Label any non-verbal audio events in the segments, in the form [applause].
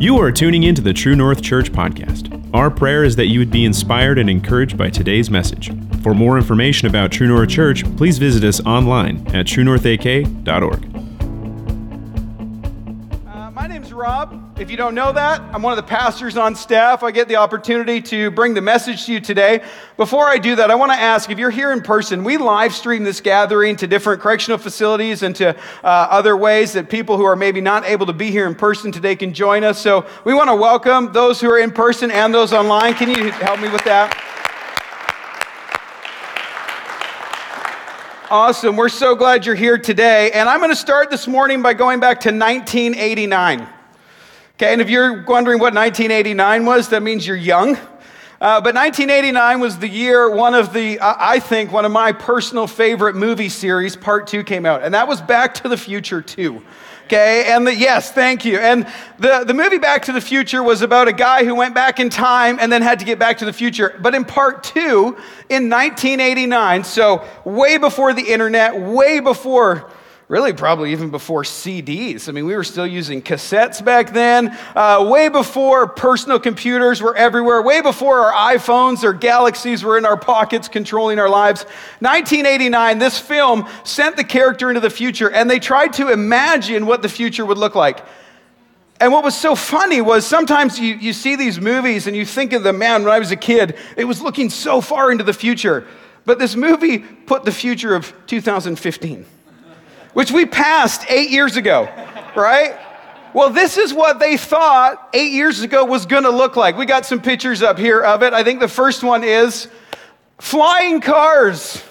You are tuning into the True North Church podcast. Our prayer is that you would be inspired and encouraged by today's message. For more information about True North Church, please visit us online at truenorthak.org. Rob. If you don't know that, I'm one of the pastors on staff. I get the opportunity to bring the message to you today. Before I do that, I want to ask if you're here in person, we live stream this gathering to different correctional facilities and to uh, other ways that people who are maybe not able to be here in person today can join us. So we want to welcome those who are in person and those online. Can you help me with that? Awesome. We're so glad you're here today. And I'm going to start this morning by going back to 1989. Okay, and if you're wondering what 1989 was, that means you're young. Uh, but 1989 was the year one of the, I think, one of my personal favorite movie series, Part Two, came out. And that was Back to the Future 2. Okay, and the, yes, thank you. And the, the movie Back to the Future was about a guy who went back in time and then had to get back to the future. But in part two, in 1989, so way before the internet, way before really probably even before CDs. I mean, we were still using cassettes back then, uh, way before personal computers were everywhere, way before our iPhones or galaxies were in our pockets controlling our lives. 1989, this film sent the character into the future, and they tried to imagine what the future would look like. And what was so funny was sometimes you, you see these movies and you think of the man when I was a kid, it was looking so far into the future. But this movie put the future of 2015 which we passed eight years ago, right? Well, this is what they thought eight years ago was going to look like. We got some pictures up here of it. I think the first one is flying cars.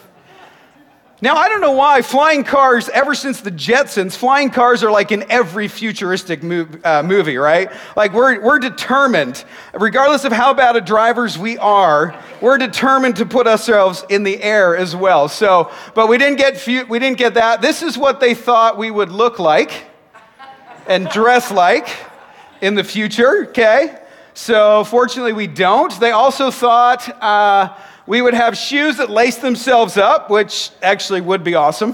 Now, I don't know why flying cars, ever since the Jetsons, flying cars are like in every futuristic move, uh, movie, right? Like, we're, we're determined, regardless of how bad of drivers we are, we're determined to put ourselves in the air as well. So, but we didn't get, we didn't get that. This is what they thought we would look like and dress like in the future, okay? So, fortunately, we don't. They also thought, uh, we would have shoes that lace themselves up, which actually would be awesome.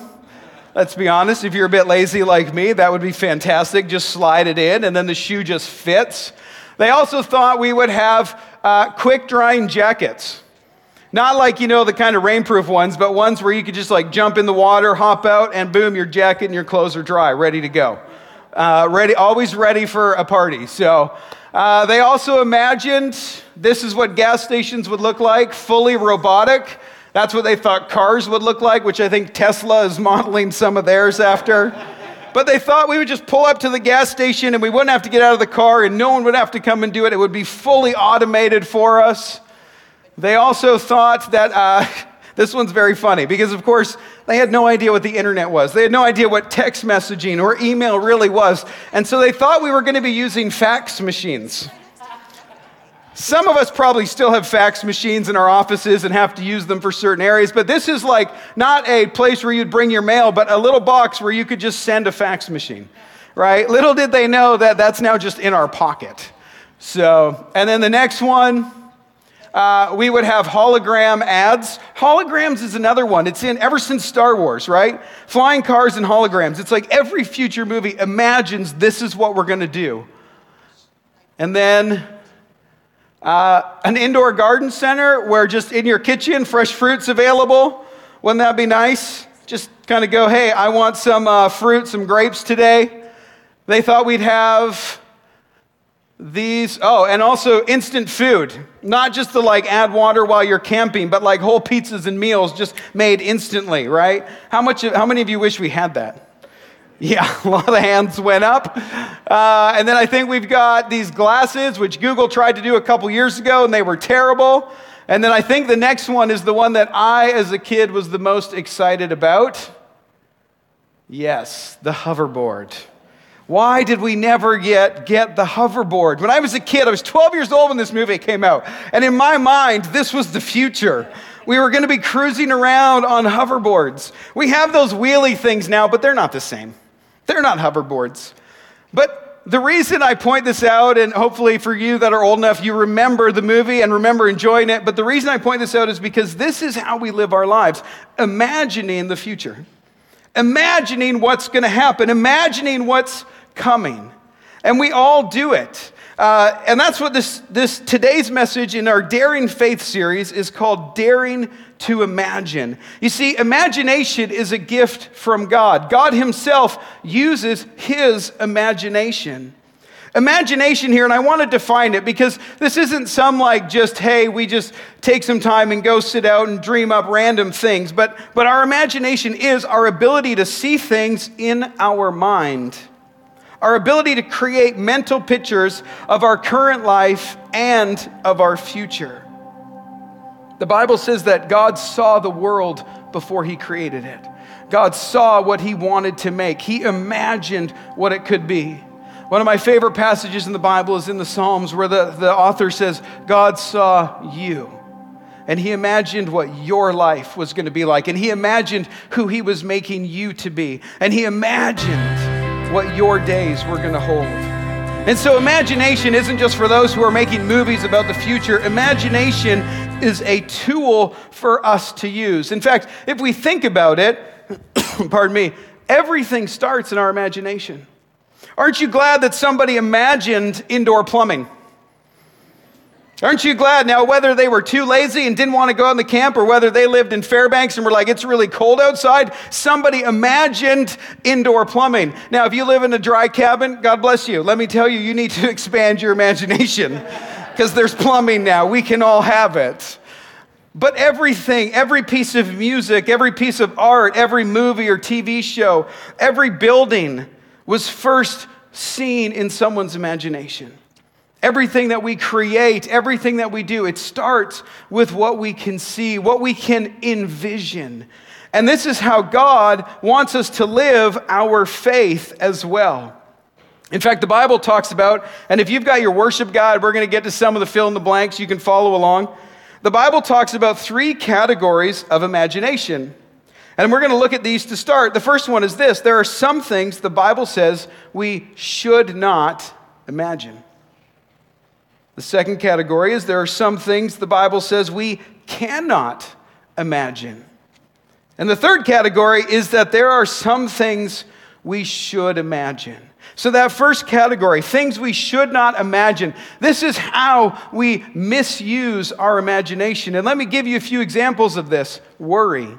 Let's be honest, if you're a bit lazy like me, that would be fantastic. Just slide it in, and then the shoe just fits. They also thought we would have uh, quick drying jackets. Not like, you know, the kind of rainproof ones, but ones where you could just like jump in the water, hop out, and boom, your jacket and your clothes are dry, ready to go. Uh, ready, always ready for a party. So uh, they also imagined this is what gas stations would look like, fully robotic. That's what they thought cars would look like, which I think Tesla is [laughs] modeling some of theirs after. but they thought we would just pull up to the gas station and we wouldn't have to get out of the car and no one would have to come and do it. It would be fully automated for us. They also thought that. Uh, [laughs] this one's very funny because, of course, they had no idea what the internet was. They had no idea what text messaging or email really was. And so they thought we were going to be using fax machines. Some of us probably still have fax machines in our offices and have to use them for certain areas, but this is like not a place where you'd bring your mail, but a little box where you could just send a fax machine, right? Little did they know that that's now just in our pocket. So, and then the next one, uh, we would have hologram ads. Holograms is another one. It's in ever since Star Wars, right? Flying cars and holograms. It's like every future movie imagines this is what we're going to do. And then uh, an indoor garden center where just in your kitchen, fresh fruits available. Wouldn't that be nice? Just kind of go, hey, I want some uh, fruit, some grapes today. They thought we'd have these, oh, and also instant food. Not just to like add water while you're camping, but like whole pizzas and meals just made instantly, right? How, much, how many of you wish we had that? [laughs] Yeah, a lot of hands went up. Uh, and then I think we've got these glasses, which Google tried to do a couple years ago, and they were terrible. And then I think the next one is the one that I, as a kid, was the most excited about. Yes, the hoverboard. Why did we never yet get the hoverboard? When I was a kid, I was 12 years old when this movie came out. And in my mind, this was the future. We were going to be cruising around on hoverboards. We have those wheelie things now, but they're not the same. They're not hoverboards. But the reason I point this out, and hopefully for you that are old enough, you remember the movie and remember enjoying it. But the reason I point this out is because this is how we live our lives, imagining the future, imagining what's going to happen, imagining what's coming. And we all do it. Uh, and that's what this, this today's message in our Daring Faith series is called Daring to Imagine. You see, imagination is a gift from God. God Himself uses His imagination. Imagination here, and I want to define it because this isn't some like just, hey, we just take some time and go sit out and dream up random things. But, but our imagination is our ability to see things in our mind our ability to create mental pictures of our current life and of our future. The Bible says that God saw the world before he created it. God saw what he wanted to make, he imagined what it could be. One of my favorite passages in the Bible is in the Psalms where the, the author says, God saw you. And he imagined what your life was going to be like. And he imagined who he was making you to be. And he imagined what your days were going to hold. And so, imagination isn't just for those who are making movies about the future. Imagination is a tool for us to use. In fact, if we think about it, [coughs] pardon me, everything starts in our imagination. Aren't you glad that somebody imagined indoor plumbing? Aren't you glad now, whether they were too lazy and didn't want to go on the camp or whether they lived in Fairbanks and were like, it's really cold outside, somebody imagined indoor plumbing. Now, if you live in a dry cabin, God bless you. Let me tell you, you need to [laughs] expand your imagination because there's plumbing now. We can all have it. But everything, every piece of music, every piece of art, every movie or TV show, every building was first seen in someone's imagination. Everything that we create, everything that we do, it starts with what we can see, what we can envision. And this is how God wants us to live our faith as well. In fact, the Bible talks about, and if you've got your worship guide, we're going to get to some of the fill in the blanks, you can follow along. The Bible talks about three categories of imagination. And we're going to look at these to start. The first one is this there are some things the Bible says we should not imagine. The second category is there are some things the Bible says we cannot imagine. And the third category is that there are some things we should imagine. So, that first category, things we should not imagine, this is how we misuse our imagination. And let me give you a few examples of this worry.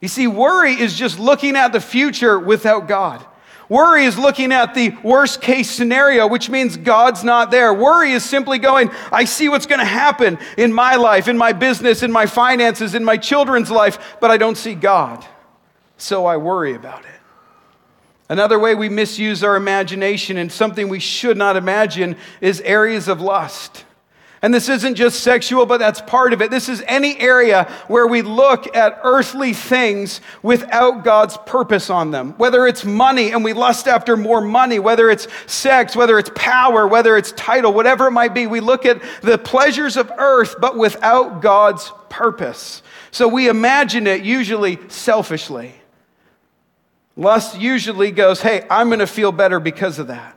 You see, worry is just looking at the future without God. Worry is looking at the worst case scenario, which means God's not there. Worry is simply going, I see what's going to happen in my life, in my business, in my finances, in my children's life, but I don't see God. So I worry about it. Another way we misuse our imagination and something we should not imagine is areas of lust. And this isn't just sexual, but that's part of it. This is any area where we look at earthly things without God's purpose on them. Whether it's money and we lust after more money, whether it's sex, whether it's power, whether it's title, whatever it might be, we look at the pleasures of earth, but without God's purpose. So we imagine it usually selfishly. Lust usually goes, hey, I'm going to feel better because of that.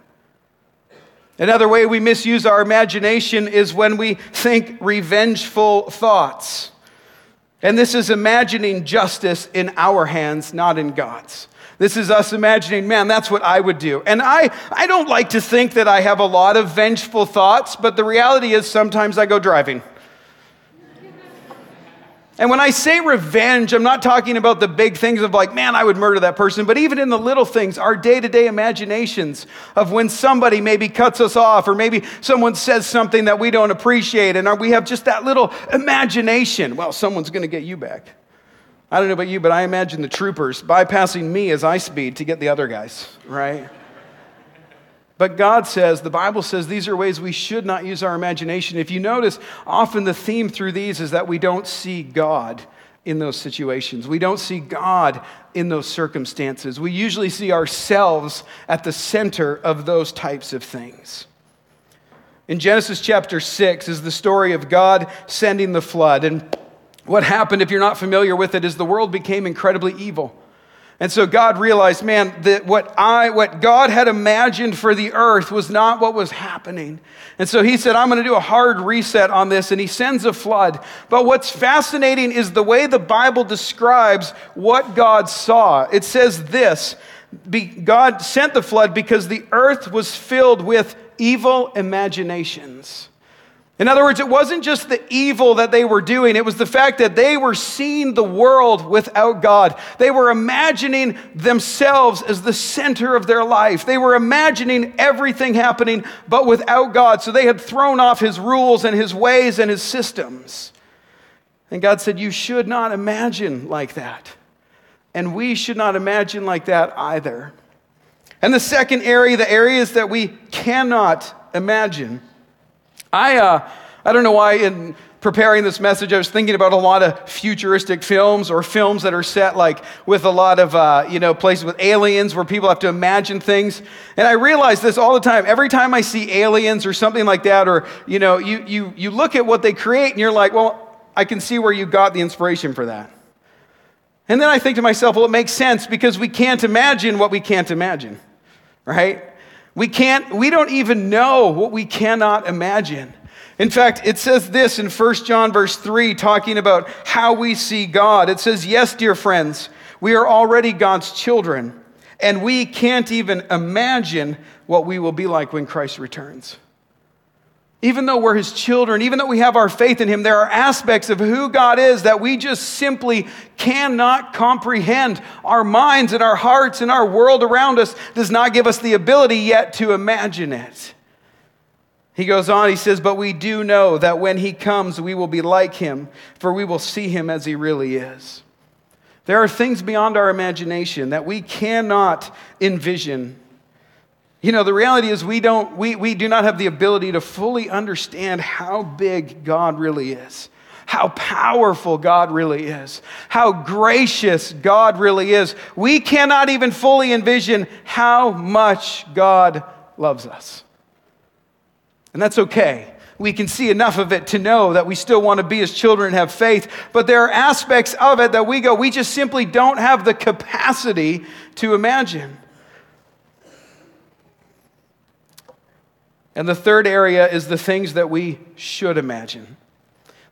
Another way we misuse our imagination is when we think revengeful thoughts. And this is imagining justice in our hands, not in God's. This is us imagining, man, that's what I would do. And I, I don't like to think that I have a lot of vengeful thoughts, but the reality is sometimes I go driving. And when I say revenge, I'm not talking about the big things of like, man, I would murder that person, but even in the little things, our day to day imaginations of when somebody maybe cuts us off or maybe someone says something that we don't appreciate, and we have just that little imagination. Well, someone's going to get you back. I don't know about you, but I imagine the troopers bypassing me as I speed to get the other guys, right? But God says, the Bible says, these are ways we should not use our imagination. If you notice, often the theme through these is that we don't see God in those situations. We don't see God in those circumstances. We usually see ourselves at the center of those types of things. In Genesis chapter 6 is the story of God sending the flood. And what happened, if you're not familiar with it, is the world became incredibly evil. And so God realized, man, that what I what God had imagined for the earth was not what was happening. And so he said, I'm going to do a hard reset on this and he sends a flood. But what's fascinating is the way the Bible describes what God saw. It says this, God sent the flood because the earth was filled with evil imaginations. In other words, it wasn't just the evil that they were doing, it was the fact that they were seeing the world without God. They were imagining themselves as the center of their life. They were imagining everything happening, but without God. So they had thrown off His rules and His ways and His systems. And God said, You should not imagine like that. And we should not imagine like that either. And the second area, the areas that we cannot imagine I, uh, I don't know why in preparing this message, I was thinking about a lot of futuristic films or films that are set like with a lot of, uh, you know, places with aliens where people have to imagine things. And I realize this all the time. Every time I see aliens or something like that, or, you know, you, you, you look at what they create and you're like, well, I can see where you got the inspiration for that. And then I think to myself, well, it makes sense because we can't imagine what we can't imagine, right? We can't, we don't even know what we cannot imagine. In fact, it says this in 1 John verse 3, talking about how we see God. It says, Yes, dear friends, we are already God's children, and we can't even imagine what we will be like when Christ returns. Even though we're his children, even though we have our faith in him, there are aspects of who God is that we just simply cannot comprehend. Our minds and our hearts and our world around us does not give us the ability yet to imagine it. He goes on, he says, But we do know that when he comes, we will be like him, for we will see him as he really is. There are things beyond our imagination that we cannot envision. You know, the reality is we don't we, we do not have the ability to fully understand how big God really is, how powerful God really is, how gracious God really is. We cannot even fully envision how much God loves us. And that's okay. We can see enough of it to know that we still want to be his children and have faith. But there are aspects of it that we go, we just simply don't have the capacity to imagine. And the third area is the things that we should imagine.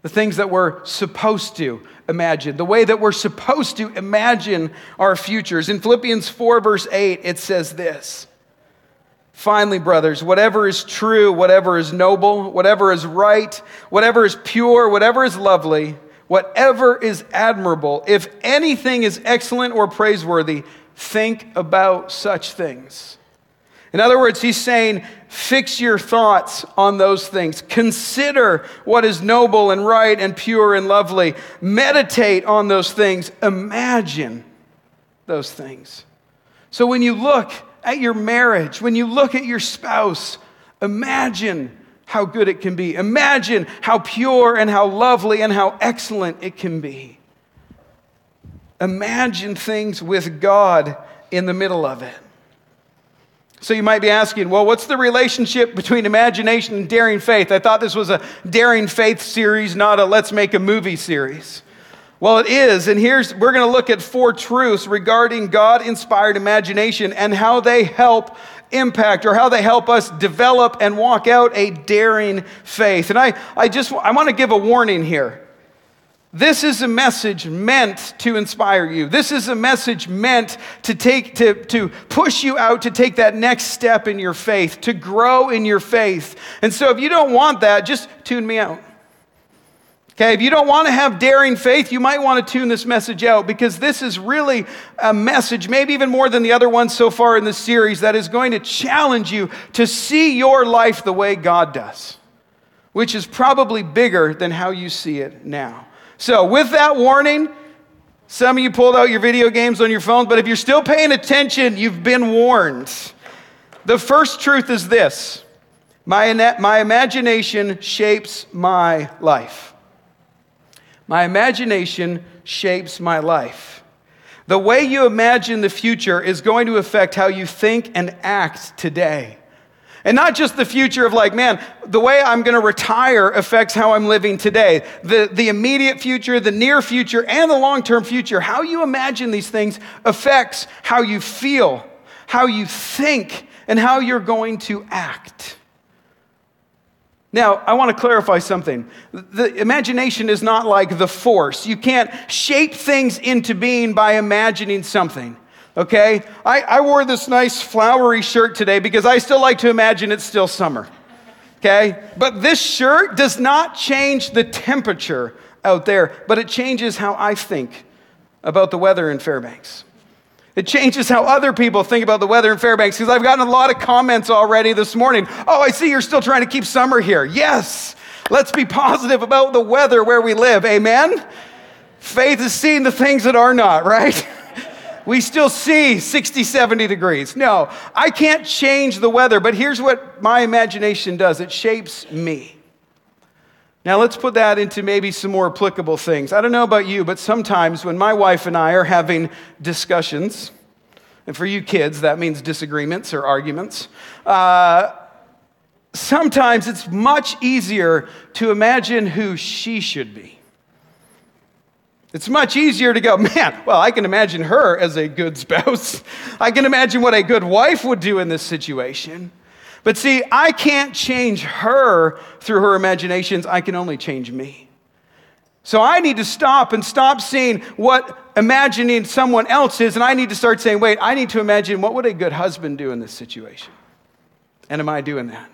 The things that we're supposed to imagine, the way that we're supposed to imagine our futures. In Philippians 4, verse 8, it says this Finally, brothers, whatever is true, whatever is noble, whatever is right, whatever is pure, whatever is lovely, whatever is admirable, if anything is excellent or praiseworthy, think about such things. In other words, he's saying, fix your thoughts on those things. Consider what is noble and right and pure and lovely. Meditate on those things. Imagine those things. So when you look at your marriage, when you look at your spouse, imagine how good it can be. Imagine how pure and how lovely and how excellent it can be. Imagine things with God in the middle of it. So you might be asking, well, what's the relationship between imagination and daring faith? I thought this was a daring faith series, not a let's make a movie series. Well, it is, and here's we're going to look at four truths regarding God inspired imagination and how they help impact or how they help us develop and walk out a daring faith. And I, I just I want to give a warning here. This is a message meant to inspire you. This is a message meant to take to, to push you out to take that next step in your faith, to grow in your faith. And so if you don't want that, just tune me out. Okay, if you don't want to have daring faith, you might want to tune this message out because this is really a message, maybe even more than the other ones so far in this series, that is going to challenge you to see your life the way God does, which is probably bigger than how you see it now. So, with that warning, some of you pulled out your video games on your phone, but if you're still paying attention, you've been warned. The first truth is this my, my imagination shapes my life. My imagination shapes my life. The way you imagine the future is going to affect how you think and act today. And not just the future of like, man, the way I'm going to retire affects how I'm living today. The, the immediate future, the near future, and the long term future. How you imagine these things affects how you feel, how you think, and how you're going to act. Now, I want to clarify something. The imagination is not like the force. You can't shape things into being by imagining something. Okay? I, I wore this nice flowery shirt today because I still like to imagine it's still summer. Okay? But this shirt does not change the temperature out there, but it changes how I think about the weather in Fairbanks. It changes how other people think about the weather in Fairbanks because I've gotten a lot of comments already this morning. Oh, I see you're still trying to keep summer here. Yes, let's be positive about the weather where we live. Amen? Faith is seeing the things that are not, right? [laughs] we still see 60, 70 degrees. No, I can't change the weather, but here's what my imagination does it shapes me. Now, let's put that into maybe some more applicable things. I don't know about you, but sometimes when my wife and I are having discussions, and for you kids, that means disagreements or arguments, uh, sometimes it's much easier to imagine who she should be. It's much easier to go, man, well, I can imagine her as a good spouse. [laughs] I can imagine what a good wife would do in this situation. But see, I can't change her through her imaginations. I can only change me. So I need to stop and stop seeing what imagining someone else is, and I need to start saying, wait, I need to imagine what would a good husband do in this situation? And am I doing that?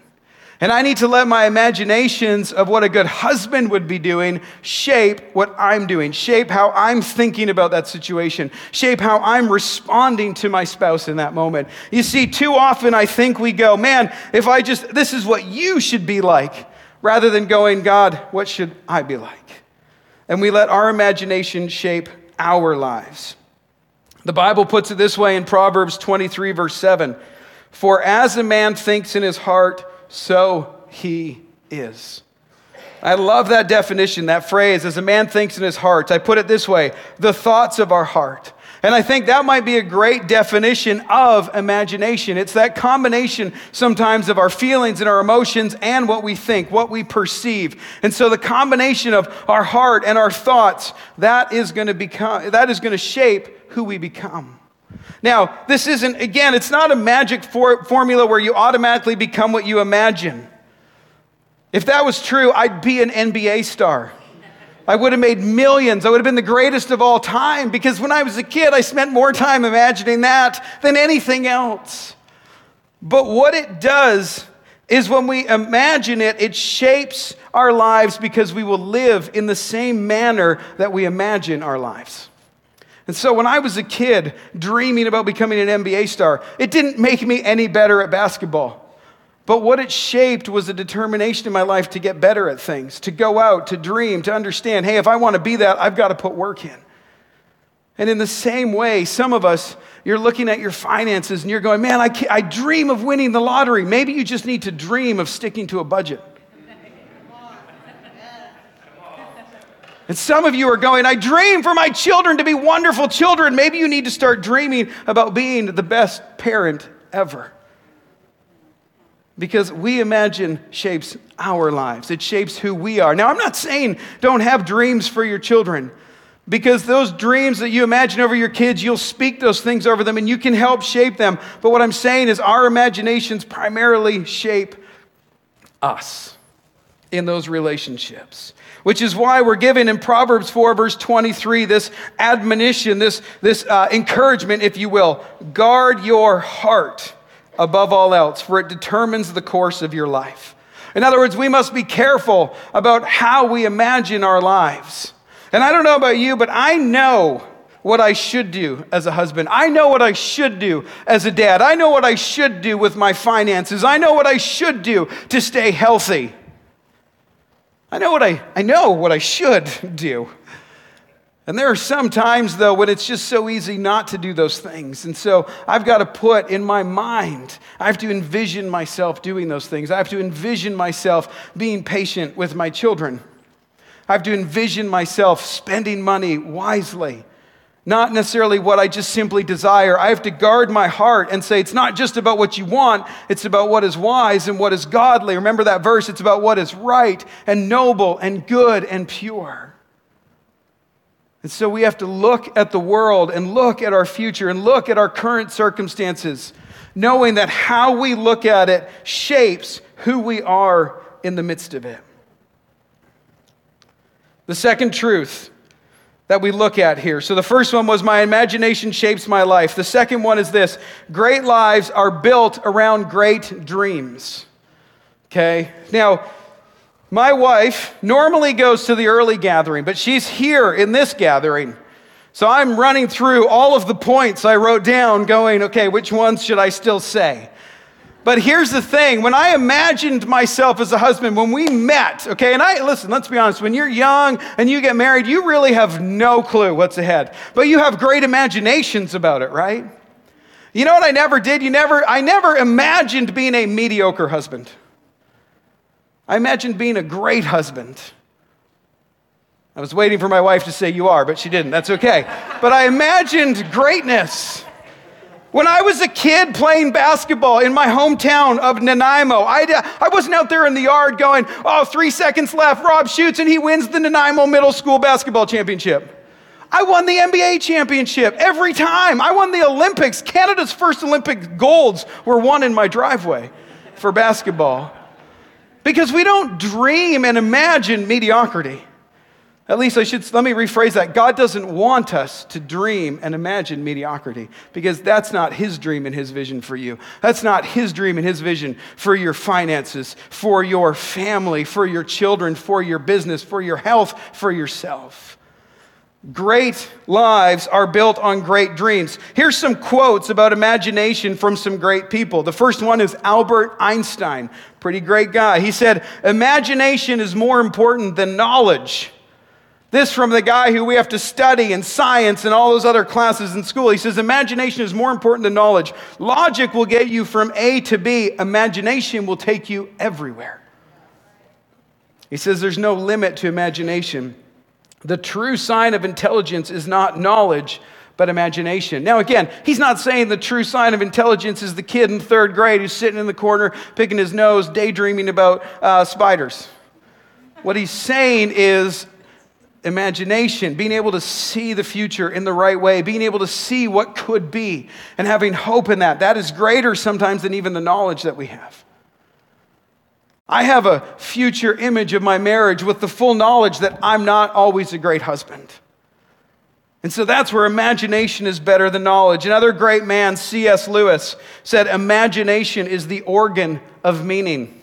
And I need to let my imaginations of what a good husband would be doing shape what I'm doing, shape how I'm thinking about that situation, shape how I'm responding to my spouse in that moment. You see, too often I think we go, man, if I just, this is what you should be like, rather than going, God, what should I be like? And we let our imagination shape our lives. The Bible puts it this way in Proverbs 23, verse 7 For as a man thinks in his heart, so he is. I love that definition, that phrase, as a man thinks in his heart. I put it this way the thoughts of our heart. And I think that might be a great definition of imagination. It's that combination sometimes of our feelings and our emotions and what we think, what we perceive. And so the combination of our heart and our thoughts, that is going to become that is going to shape who we become. Now, this isn't, again, it's not a magic for, formula where you automatically become what you imagine. If that was true, I'd be an NBA star. I would have made millions. I would have been the greatest of all time because when I was a kid, I spent more time imagining that than anything else. But what it does is when we imagine it, it shapes our lives because we will live in the same manner that we imagine our lives. And so when I was a kid dreaming about becoming an NBA star, it didn't make me any better at basketball. But what it shaped was a determination in my life to get better at things, to go out, to dream, to understand hey, if I want to be that, I've got to put work in. And in the same way, some of us, you're looking at your finances and you're going, man, I, I dream of winning the lottery. Maybe you just need to dream of sticking to a budget. And some of you are going, I dream for my children to be wonderful children. Maybe you need to start dreaming about being the best parent ever. Because we imagine shapes our lives, it shapes who we are. Now, I'm not saying don't have dreams for your children, because those dreams that you imagine over your kids, you'll speak those things over them and you can help shape them. But what I'm saying is, our imaginations primarily shape us in those relationships which is why we're given in Proverbs 4, verse 23, this admonition, this, this uh, encouragement, if you will. Guard your heart above all else, for it determines the course of your life. In other words, we must be careful about how we imagine our lives. And I don't know about you, but I know what I should do as a husband. I know what I should do as a dad. I know what I should do with my finances. I know what I should do to stay healthy. I know what I, I know what I should [laughs] do. And there are some times, though, when it's just so easy not to do those things. And so I've got to put in my mind, I have to envision myself doing those things. I have to envision myself being patient with my children. I have to envision myself spending money wisely not necessarily what I just simply desire. I have to guard my heart and say, it's not just about what you want, it's about what is wise and what is godly. Remember that verse? It's about what is right and noble and good and pure. And so we have to look at the world and look at our future and look at our current circumstances, knowing that how we look at it shapes who we are in the midst of it. The second truth that we look at here. So the first one was my imagination shapes my life. The second one is this great lives are built around great dreams. Okay? Now, my wife normally goes to the early gathering, but she's here in this gathering. So I'm running through all of the points I wrote down, going, okay, which ones should I still say? But here's the thing when I imagined myself as a husband, when we met, okay, and I, listen, let's be honest, when you're young and you get married, you really have no clue what's ahead, but you have great imaginations about it, right? You know what I never did? You never, I never imagined being a mediocre husband. I imagined being a great husband. I was waiting for my wife to say you are, but she didn't. That's okay. but I imagined greatness. When I was a kid playing basketball in my hometown of Nanaimo, I, I wasn't out there in the yard going, oh, three seconds left, Rob shoots and he wins the Nanaimo Middle School Basketball Championship. I won the NBA championship every time. I won the Olympics. Canada's first Olympic golds were won in my driveway for basketball. Because we don't dream and imagine mediocrity. At least I should, let me rephrase that. God doesn't want us to dream and imagine mediocrity because that's not His dream and His vision for you. That's not His dream and His vision for your finances, for your family, for your children, for your business, for your health, for yourself. Great lives are built on great dreams. Here's some quotes about imagination from some great people. The first one is Albert Einstein, pretty great guy. He said, Imagination is more important than knowledge. This from the guy who we have to study in science and all those other classes in school. He says, Imagination is more important than knowledge. Logic will get you from A to B, imagination will take you everywhere. He says, There's no limit to imagination. The true sign of intelligence is not knowledge, but imagination. Now, again, he's not saying the true sign of intelligence is the kid in third grade who's sitting in the corner, picking his nose, daydreaming about uh, spiders. What he's saying is imagination, being able to see the future in the right way, being able to see what could be, and having hope in that. That is greater sometimes than even the knowledge that we have. I have a future image of my marriage with the full knowledge that I'm not always a great husband. And so that's where imagination is better than knowledge. Another great man, C.S. Lewis, said, Imagination is the organ of meaning.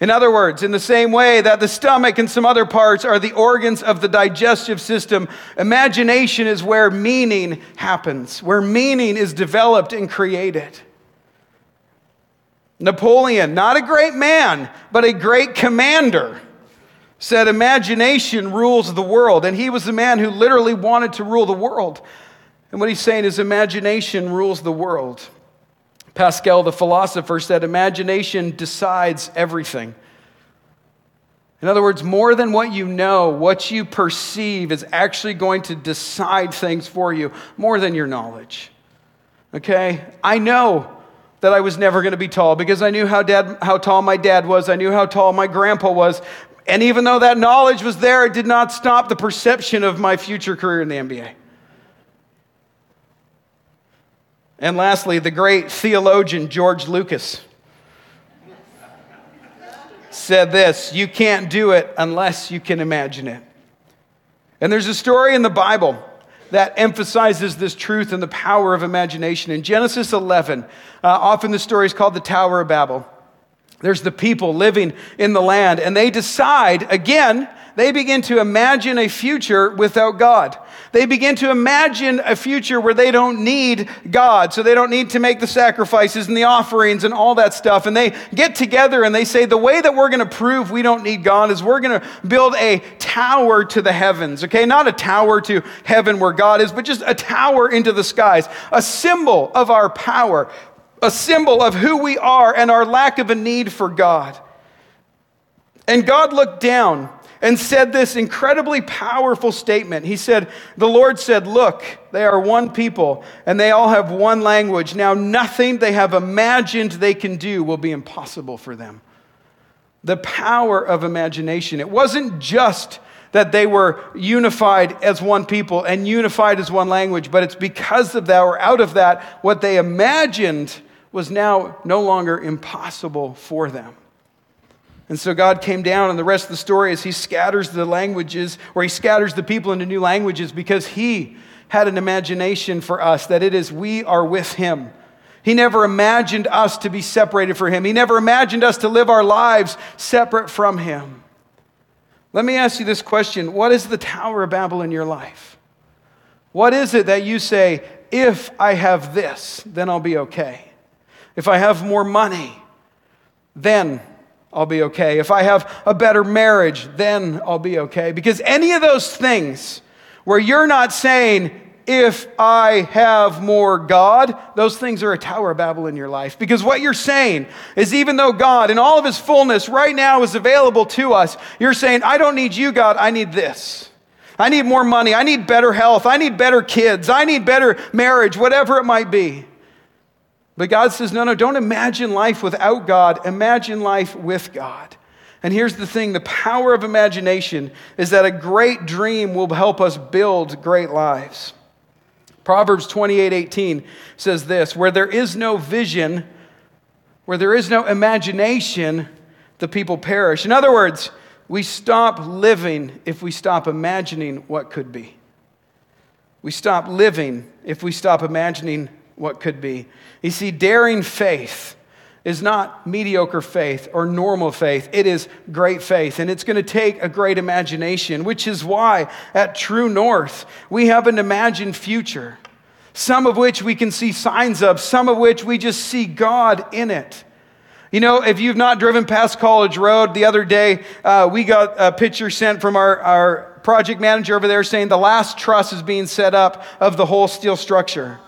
In other words, in the same way that the stomach and some other parts are the organs of the digestive system, imagination is where meaning happens, where meaning is developed and created. Napoleon, not a great man, but a great commander, said imagination rules the world. And he was the man who literally wanted to rule the world. And what he's saying is imagination rules the world. Pascal, the philosopher, said, Imagination decides everything. In other words, more than what you know, what you perceive is actually going to decide things for you, more than your knowledge. Okay? I know that I was never going to be tall because I knew how, dad, how tall my dad was, I knew how tall my grandpa was. And even though that knowledge was there, it did not stop the perception of my future career in the NBA. And lastly, the great theologian George Lucas said this You can't do it unless you can imagine it. And there's a story in the Bible that emphasizes this truth and the power of imagination. In Genesis 11, uh, often the story is called the Tower of Babel. There's the people living in the land, and they decide, again, they begin to imagine a future without God. They begin to imagine a future where they don't need God, so they don't need to make the sacrifices and the offerings and all that stuff. And they get together and they say, the way that we're going to prove we don't need God is we're going to build a tower to the heavens, okay? Not a tower to heaven where God is, but just a tower into the skies, a symbol of our power, a symbol of who we are and our lack of a need for God. And God looked down and said this incredibly powerful statement. He said, The Lord said, Look, they are one people and they all have one language. Now, nothing they have imagined they can do will be impossible for them. The power of imagination. It wasn't just that they were unified as one people and unified as one language, but it's because of that or out of that, what they imagined was now no longer impossible for them. And so God came down, and the rest of the story is He scatters the languages, or He scatters the people into new languages because He had an imagination for us that it is we are with Him. He never imagined us to be separated from Him, He never imagined us to live our lives separate from Him. Let me ask you this question What is the Tower of Babel in your life? What is it that you say, if I have this, then I'll be okay? If I have more money, then I'll be okay. If I have a better marriage, then I'll be okay. Because any of those things where you're not saying, if I have more God, those things are a Tower of Babel in your life. Because what you're saying is, even though God in all of his fullness right now is available to us, you're saying, I don't need you, God, I need this. I need more money. I need better health. I need better kids. I need better marriage, whatever it might be. But God says, no, no, don't imagine life without God. Imagine life with God. And here's the thing the power of imagination is that a great dream will help us build great lives. Proverbs 28 18 says this Where there is no vision, where there is no imagination, the people perish. In other words, we stop living if we stop imagining what could be. We stop living if we stop imagining what could be. You see, daring faith is not mediocre faith or normal faith. It is great faith. And it's going to take a great imagination, which is why at True North, we have an imagined future, some of which we can see signs of, some of which we just see God in it. You know, if you've not driven past College Road, the other day uh, we got a picture sent from our, our project manager over there saying the last truss is being set up of the whole steel structure.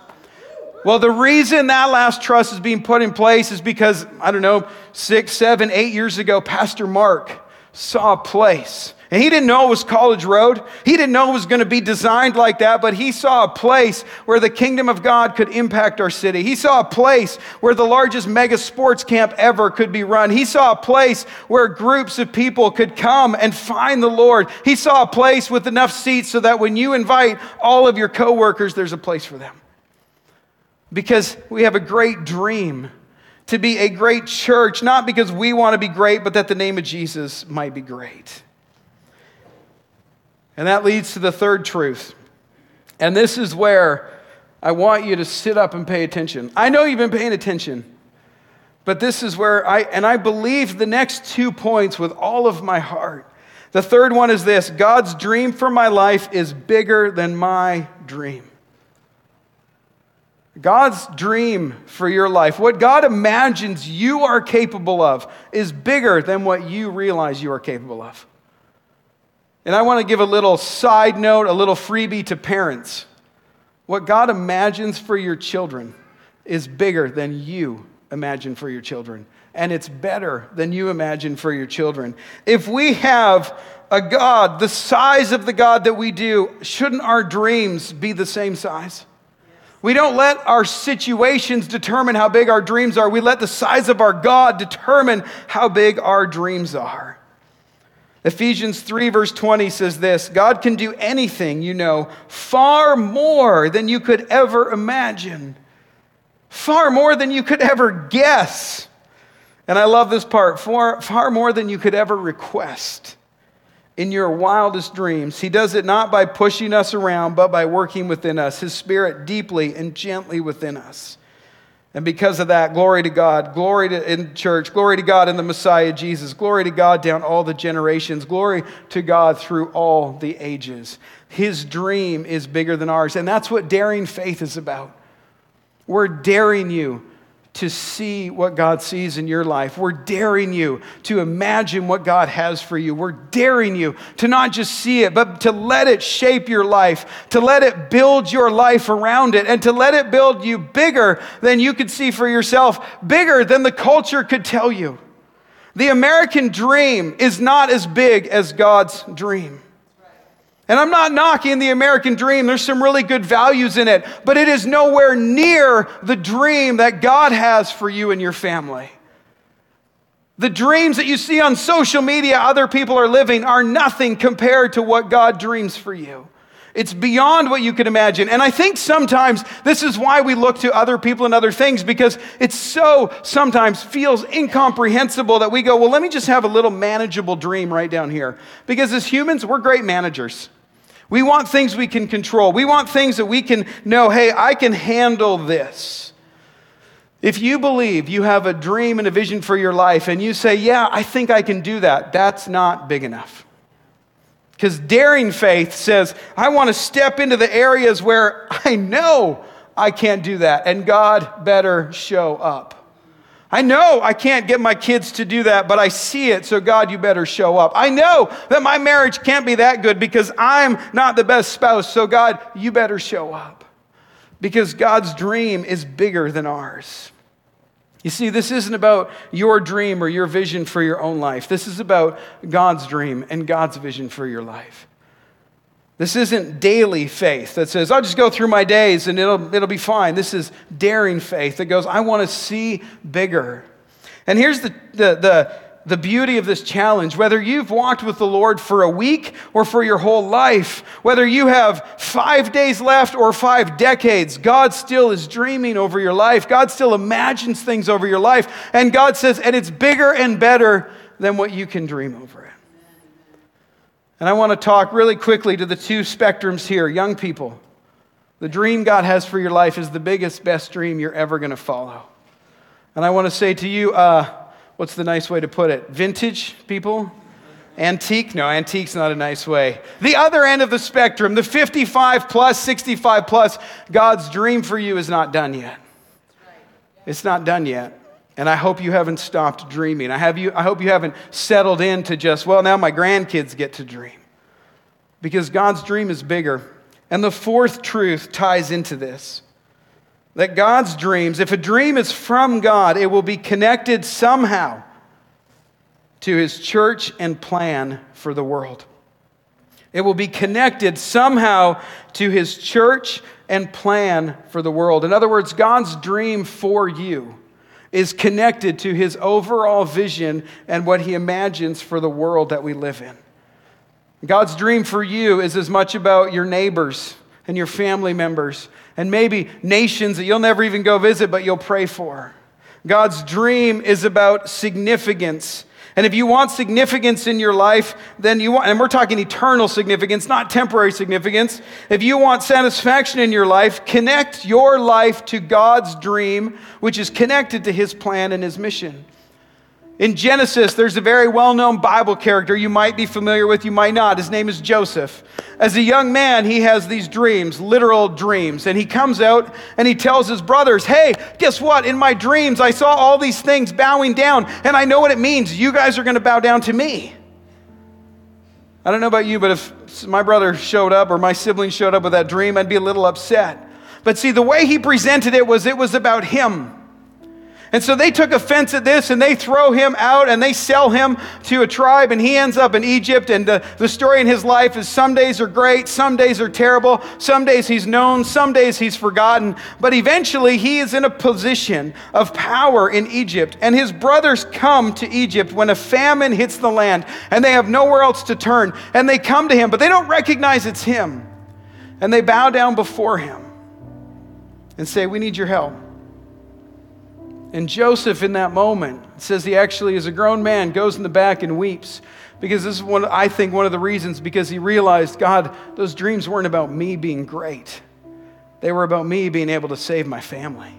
Well, the reason that last truss is being put in place is because, I don't know, six, seven, eight years ago, Pastor Mark saw a place. And he didn't know it was College Road. He didn't know it was going to be designed like that, but he saw a place where the kingdom of God could impact our city. He saw a place where the largest mega sports camp ever could be run. He saw a place where groups of people could come and find the Lord. He saw a place with enough seats so that when you invite all of your coworkers, there's a place for them because we have a great dream to be a great church, not because we want to be great, but that the name of Jesus might be great. And that leads to the third truth. And this is where I want you to sit up and pay attention. I know you've been paying attention, but this is where I, and I believe the next two points with all of my heart. The third one is this God's dream for my life is bigger than my dream. God's dream for your life, what God imagines you are capable of, is bigger than what you realize you are capable of. And I want to give a little side note, a little freebie to parents. What God imagines for your children is bigger than you imagine for your children. And it's better than you imagine for your children. If we have a God the size of the God that we do, shouldn't our dreams be the same size? We don't let our situations determine how big our dreams are. We let the size of our God determine how big our dreams are. Ephesians 3, verse 20 says this God can do anything, you know, far more than you could ever imagine, far more than you could ever guess. And I love this part far, far more than you could ever request in your wildest dreams. He does it not by pushing us around, but by working within us, His Spirit deeply and gently within us. And because of that, glory to God, glory to in church, glory to God in the Messiah Jesus, glory to God down all the generations, glory to God through all the ages. His dream is bigger than ours, and that's what daring faith is about. We're daring you to see what God sees in your life. We're daring you to imagine what God has for you. We're daring you to not just see it, but to let it shape your life, to let it build your life around it, and to let it build you bigger than you could see for yourself, bigger than the culture could tell you. The American dream is not as big as God's dream. And I'm not knocking the American dream, there's some really good values in it, but it is nowhere near the dream that God has for you and your family. The dreams that you see on social media other people are living are nothing compared to what God dreams for you. It's beyond what you can imagine. And I think sometimes this is why we look to other people and other things because it so sometimes feels incomprehensible that we go, well, let me just have a little manageable dream right down here. Because as humans, we're great managers. We want things we can control. We want things that we can know, hey, I can handle this. If you believe you have a dream and a vision for your life and you say, yeah, I think I can do that, that's not big enough. Because daring faith says, I want to step into the areas where I know I can't do that, and God better show up. I know I can't get my kids to do that, but I see it, so God, you better show up. I know that my marriage can't be that good because I'm not the best spouse, so God, you better show up. Because God's dream is bigger than ours. You see, this isn't about your dream or your vision for your own life. This is about God's dream and God's vision for your life. This isn't daily faith that says, I'll just go through my days and it'll, it'll be fine. This is daring faith that goes, I want to see bigger. And here's the, the, the the beauty of this challenge. Whether you've walked with the Lord for a week or for your whole life, whether you have five days left or five decades, God still is dreaming over your life. God still imagines things over your life. And God says, and it's bigger and better than what you can dream over it. And I want to talk really quickly to the two spectrums here young people. The dream God has for your life is the biggest, best dream you're ever going to follow. And I want to say to you, uh, what's the nice way to put it? Vintage people? Antique? No, antique's not a nice way. The other end of the spectrum, the 55 plus, 65 plus, God's dream for you is not done yet. It's not done yet. And I hope you haven't stopped dreaming. I, have you, I hope you haven't settled into just, well, now my grandkids get to dream. Because God's dream is bigger. And the fourth truth ties into this that God's dreams, if a dream is from God, it will be connected somehow to his church and plan for the world. It will be connected somehow to his church and plan for the world. In other words, God's dream for you is connected to his overall vision and what he imagines for the world that we live in. God's dream for you is as much about your neighbors and your family members and maybe nations that you'll never even go visit, but you'll pray for. God's dream is about significance. And if you want significance in your life, then you want, and we're talking eternal significance, not temporary significance. If you want satisfaction in your life, connect your life to God's dream, which is connected to His plan and His mission. In Genesis, there's a very well known Bible character you might be familiar with, you might not. His name is Joseph. As a young man, he has these dreams, literal dreams. And he comes out and he tells his brothers, Hey, guess what? In my dreams, I saw all these things bowing down, and I know what it means. You guys are going to bow down to me. I don't know about you, but if my brother showed up or my sibling showed up with that dream, I'd be a little upset. But see, the way he presented it was it was about him. And so they took offense at this and they throw him out and they sell him to a tribe and he ends up in Egypt. And the, the story in his life is some days are great, some days are terrible, some days he's known, some days he's forgotten. But eventually he is in a position of power in Egypt. And his brothers come to Egypt when a famine hits the land and they have nowhere else to turn. And they come to him, but they don't recognize it's him. And they bow down before him and say, We need your help. And Joseph, in that moment, says he actually, as a grown man, goes in the back and weeps. Because this is one, I think, one of the reasons, because he realized, God, those dreams weren't about me being great. They were about me being able to save my family.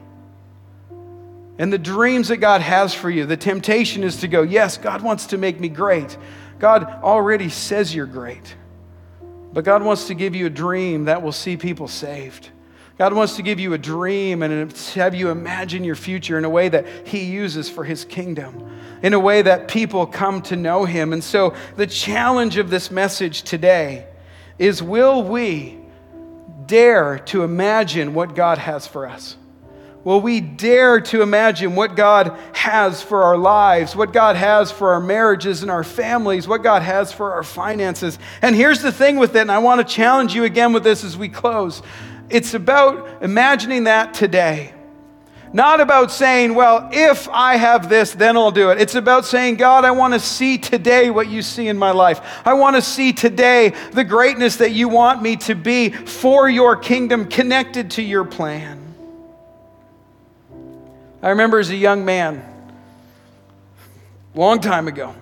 And the dreams that God has for you, the temptation is to go, yes, God wants to make me great. God already says you're great. But God wants to give you a dream that will see people saved. God wants to give you a dream and have you imagine your future in a way that He uses for His kingdom, in a way that people come to know Him. And so, the challenge of this message today is will we dare to imagine what God has for us? Will we dare to imagine what God has for our lives, what God has for our marriages and our families, what God has for our finances? And here's the thing with it, and I want to challenge you again with this as we close. It's about imagining that today. Not about saying, well, if I have this, then I'll do it. It's about saying, God, I want to see today what you see in my life. I want to see today the greatness that you want me to be for your kingdom, connected to your plan. I remember as a young man, long time ago,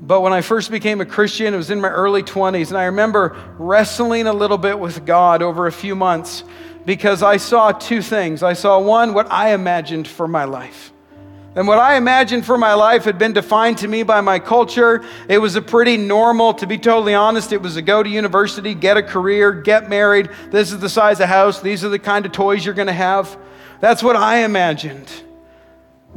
but when I first became a Christian, it was in my early 20s, and I remember wrestling a little bit with God over a few months because I saw two things. I saw one, what I imagined for my life. And what I imagined for my life had been defined to me by my culture. It was a pretty normal, to be totally honest, it was to go to university, get a career, get married. This is the size of house. These are the kind of toys you're going to have. That's what I imagined.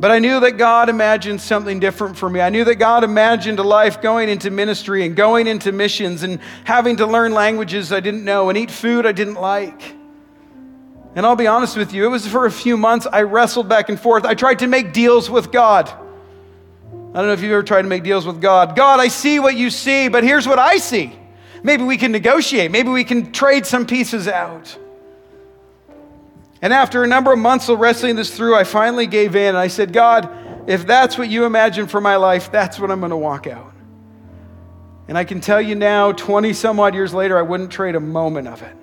But I knew that God imagined something different for me. I knew that God imagined a life going into ministry and going into missions and having to learn languages I didn't know and eat food I didn't like. And I'll be honest with you, it was for a few months I wrestled back and forth. I tried to make deals with God. I don't know if you've ever tried to make deals with God. God, I see what you see, but here's what I see. Maybe we can negotiate. Maybe we can trade some pieces out. And after a number of months of wrestling this through, I finally gave in. And I said, God, if that's what you imagine for my life, that's what I'm going to walk out. And I can tell you now, 20 some odd years later, I wouldn't trade a moment of it.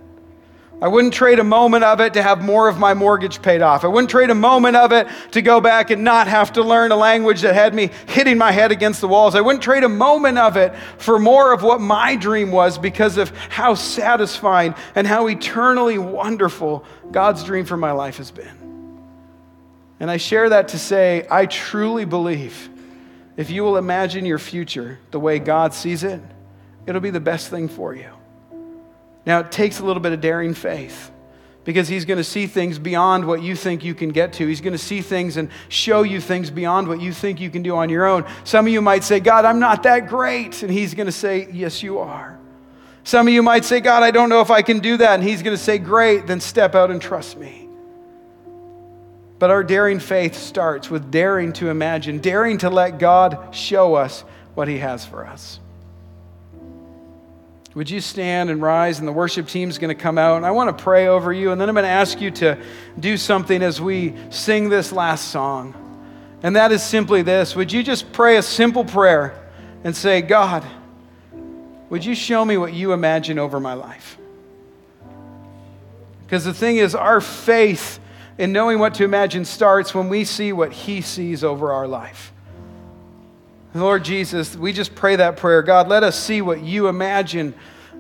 I wouldn't trade a moment of it to have more of my mortgage paid off. I wouldn't trade a moment of it to go back and not have to learn a language that had me hitting my head against the walls. I wouldn't trade a moment of it for more of what my dream was because of how satisfying and how eternally wonderful God's dream for my life has been. And I share that to say, I truly believe if you will imagine your future the way God sees it, it'll be the best thing for you. Now, it takes a little bit of daring faith because he's going to see things beyond what you think you can get to. He's going to see things and show you things beyond what you think you can do on your own. Some of you might say, God, I'm not that great. And he's going to say, Yes, you are. Some of you might say, God, I don't know if I can do that. And he's going to say, Great, then step out and trust me. But our daring faith starts with daring to imagine, daring to let God show us what he has for us. Would you stand and rise, and the worship team is going to come out, and I want to pray over you, and then I'm going to ask you to do something as we sing this last song. And that is simply this Would you just pray a simple prayer and say, God, would you show me what you imagine over my life? Because the thing is, our faith in knowing what to imagine starts when we see what He sees over our life. Lord Jesus, we just pray that prayer. God, let us see what you imagine.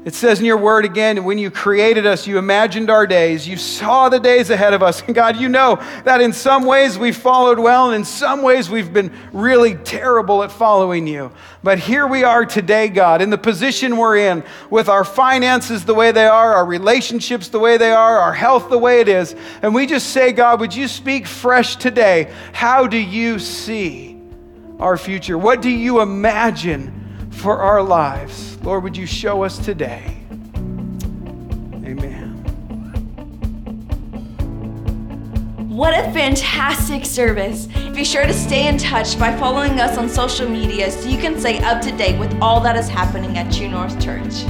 It says in your word again, when you created us, you imagined our days. You saw the days ahead of us. And [laughs] God, you know that in some ways we've followed well, and in some ways we've been really terrible at following you. But here we are today, God, in the position we're in, with our finances the way they are, our relationships the way they are, our health the way it is. And we just say, God, would you speak fresh today? How do you see? Our future? What do you imagine for our lives? Lord, would you show us today? Amen. What a fantastic service. Be sure to stay in touch by following us on social media so you can stay up to date with all that is happening at True North Church.